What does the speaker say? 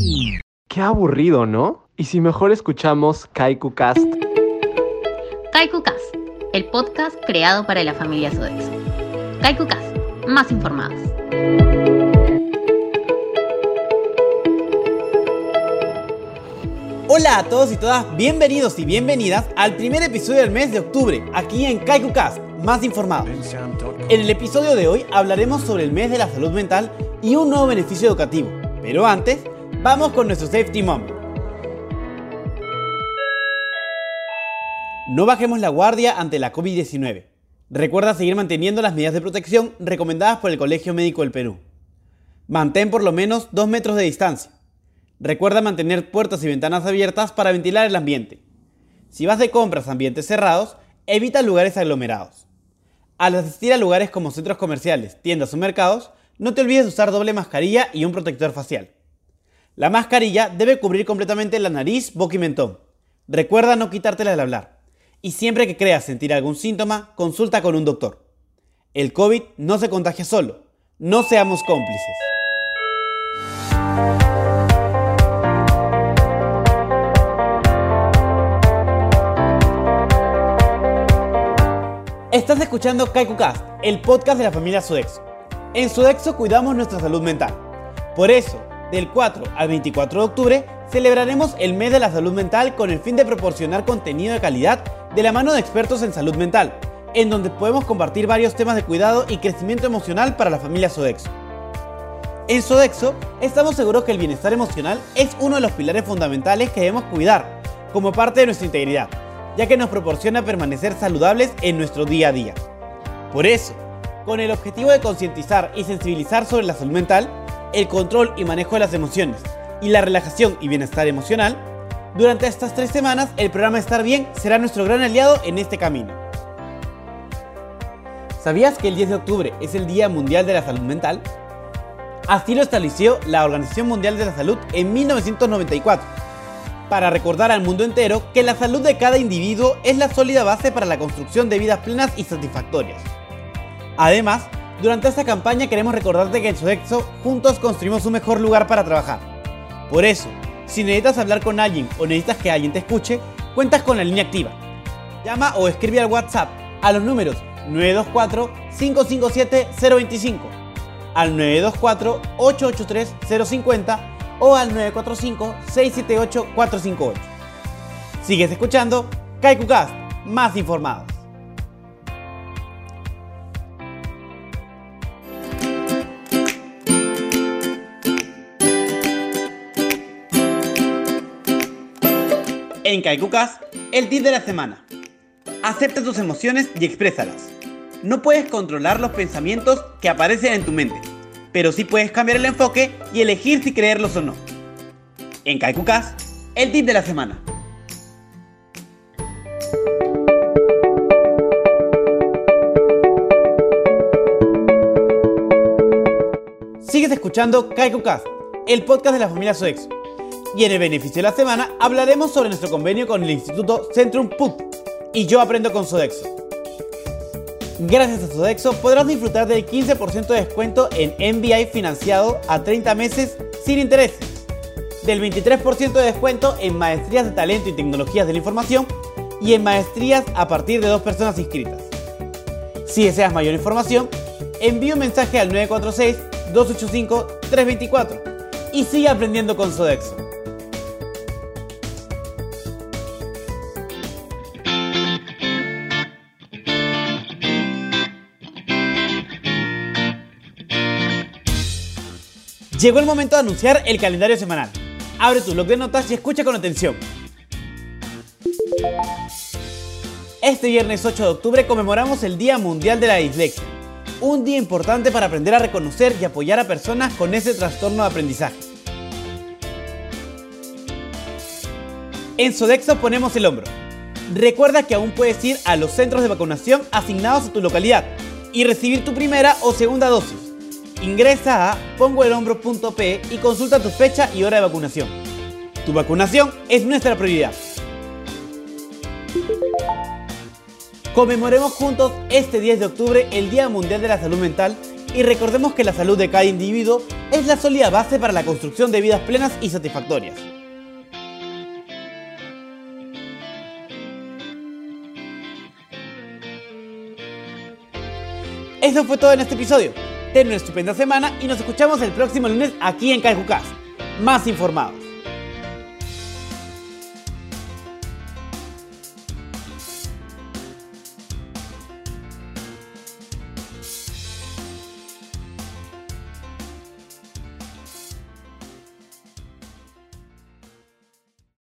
Mm. Qué aburrido, ¿no? Y si mejor escuchamos Kaiku Cast. Kaiku Cast, el podcast creado para la familia Sodexo. Kaiku Cast, más informados. Hola a todos y todas, bienvenidos y bienvenidas al primer episodio del mes de octubre, aquí en Kaiku Cast más informados. En el episodio de hoy hablaremos sobre el mes de la salud mental y un nuevo beneficio educativo. Pero antes, vamos con nuestro Safety Moment. No bajemos la guardia ante la COVID-19. Recuerda seguir manteniendo las medidas de protección recomendadas por el Colegio Médico del Perú. Mantén por lo menos 2 metros de distancia. Recuerda mantener puertas y ventanas abiertas para ventilar el ambiente. Si vas de compras a ambientes cerrados, evita lugares aglomerados. Al asistir a lugares como centros comerciales, tiendas o mercados, no te olvides de usar doble mascarilla y un protector facial. La mascarilla debe cubrir completamente la nariz, boca y mentón. Recuerda no quitártela al hablar. Y siempre que creas sentir algún síntoma, consulta con un doctor. El COVID no se contagia solo. No seamos cómplices. Estás escuchando KaikuCast, el podcast de la familia Sodexo. En Sodexo cuidamos nuestra salud mental. Por eso, del 4 al 24 de octubre, celebraremos el mes de la salud mental con el fin de proporcionar contenido de calidad de la mano de expertos en salud mental, en donde podemos compartir varios temas de cuidado y crecimiento emocional para la familia Sodexo. En Sodexo, estamos seguros que el bienestar emocional es uno de los pilares fundamentales que debemos cuidar como parte de nuestra integridad, ya que nos proporciona permanecer saludables en nuestro día a día. Por eso, con el objetivo de concientizar y sensibilizar sobre la salud mental, el control y manejo de las emociones y la relajación y bienestar emocional, durante estas tres semanas el programa Estar Bien será nuestro gran aliado en este camino. ¿Sabías que el 10 de octubre es el Día Mundial de la Salud Mental? Así lo estableció la Organización Mundial de la Salud en 1994, para recordar al mundo entero que la salud de cada individuo es la sólida base para la construcción de vidas plenas y satisfactorias. Además, durante esta campaña queremos recordarte que en Sodexo juntos construimos un mejor lugar para trabajar. Por eso, si necesitas hablar con alguien o necesitas que alguien te escuche, cuentas con la línea activa. Llama o escribe al WhatsApp a los números 924-557-025, al 924-883-050 o al 945-678-458. Sigues escuchando KaikuCast, más informados. En KaikuCast, el tip de la semana. Acepta tus emociones y exprésalas. No puedes controlar los pensamientos que aparecen en tu mente, pero sí puedes cambiar el enfoque y elegir si creerlos o no. En KaikuCast, el tip de la semana. Sigues escuchando KaikuCast, el podcast de la familia Sodexo. Y en el beneficio de la semana hablaremos sobre nuestro convenio con el Instituto Centrum PUC y yo aprendo con Sodexo. Gracias a Sodexo podrás disfrutar del 15% de descuento en MBI financiado a 30 meses sin intereses, del 23% de descuento en maestrías de talento y tecnologías de la información y en maestrías a partir de dos personas inscritas. Si deseas mayor información, envía un mensaje al 946-285-324 y sigue aprendiendo con Sodexo. Llegó el momento de anunciar el calendario semanal. Abre tu blog de notas y escucha con atención. Este viernes 8 de octubre conmemoramos el Día Mundial de la Dislexia, un día importante para aprender a reconocer y apoyar a personas con ese trastorno de aprendizaje. En Sodexo ponemos el hombro. Recuerda que aún puedes ir a los centros de vacunación asignados a tu localidad y recibir tu primera o segunda dosis. Ingresa a pongoelhombro.pe y consulta tu fecha y hora de vacunación. Tu vacunación es nuestra prioridad. Conmemoremos juntos este 10 de octubre el Día Mundial de la Salud Mental y recordemos que la salud de cada individuo es la sólida base para la construcción de vidas plenas y satisfactorias. Eso fue todo en este episodio. Ten una estupenda semana y nos escuchamos el próximo lunes aquí en Cast, más informados.